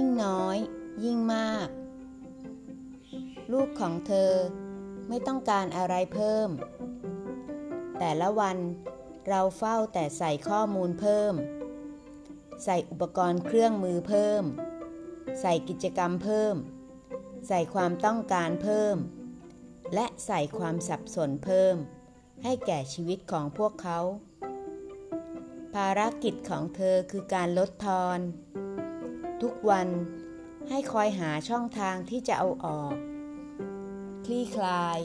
ยิ่งน้อย ยิ่งมาก ลูกของเธอไม่ต้องการอะไรเพิ่ม แต่ละวันเราเฝ้าแต่ใส่ข้อมูลเพิ่ม ใส่อุปกรณ์เครื่องมือเพิ่ม ใส่กิจกรรมเพิ่ม ใส่ความต้องการเพิ่ม และใส่ความสับสนเพิ่ม ให้แก่ชีวิตของพวกเขา ภารกิจของเธอคือการลดทอน ทุกวันให้คอยหาช่องทางที่จะเอาออก คลี่คลาย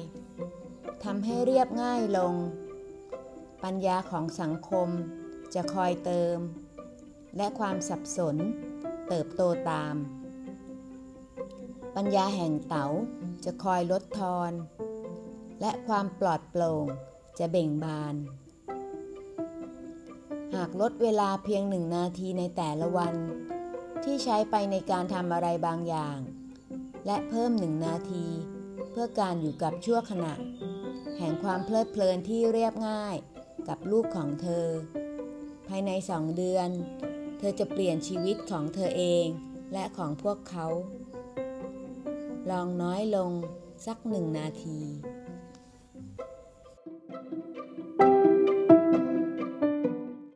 ทำให้เรียบง่ายลง ปัญญาของสังคมจะคอยเติม และความสับสนเติบโตตาม ปัญญาแห่งเต๋าจะคอยลดทอน และความปลอดโปร่งจะเบ่งบาน หากลดเวลาเพียงหนึ่งนาทีในแต่ละวัน ที่ใช้ไปในการทำอะไรบางอย่าง และเพิ่มหนึ่งนาที เพื่อการอยู่กับชั่วขณะ แห่งความเพลิดเพลินที่เรียบง่ายกับลูกของเธอ ภายในสองเดือน เธอจะเปลี่ยนชีวิตของเธอเองและของพวกเขา ลองน้อยลงสักหนึ่งนาที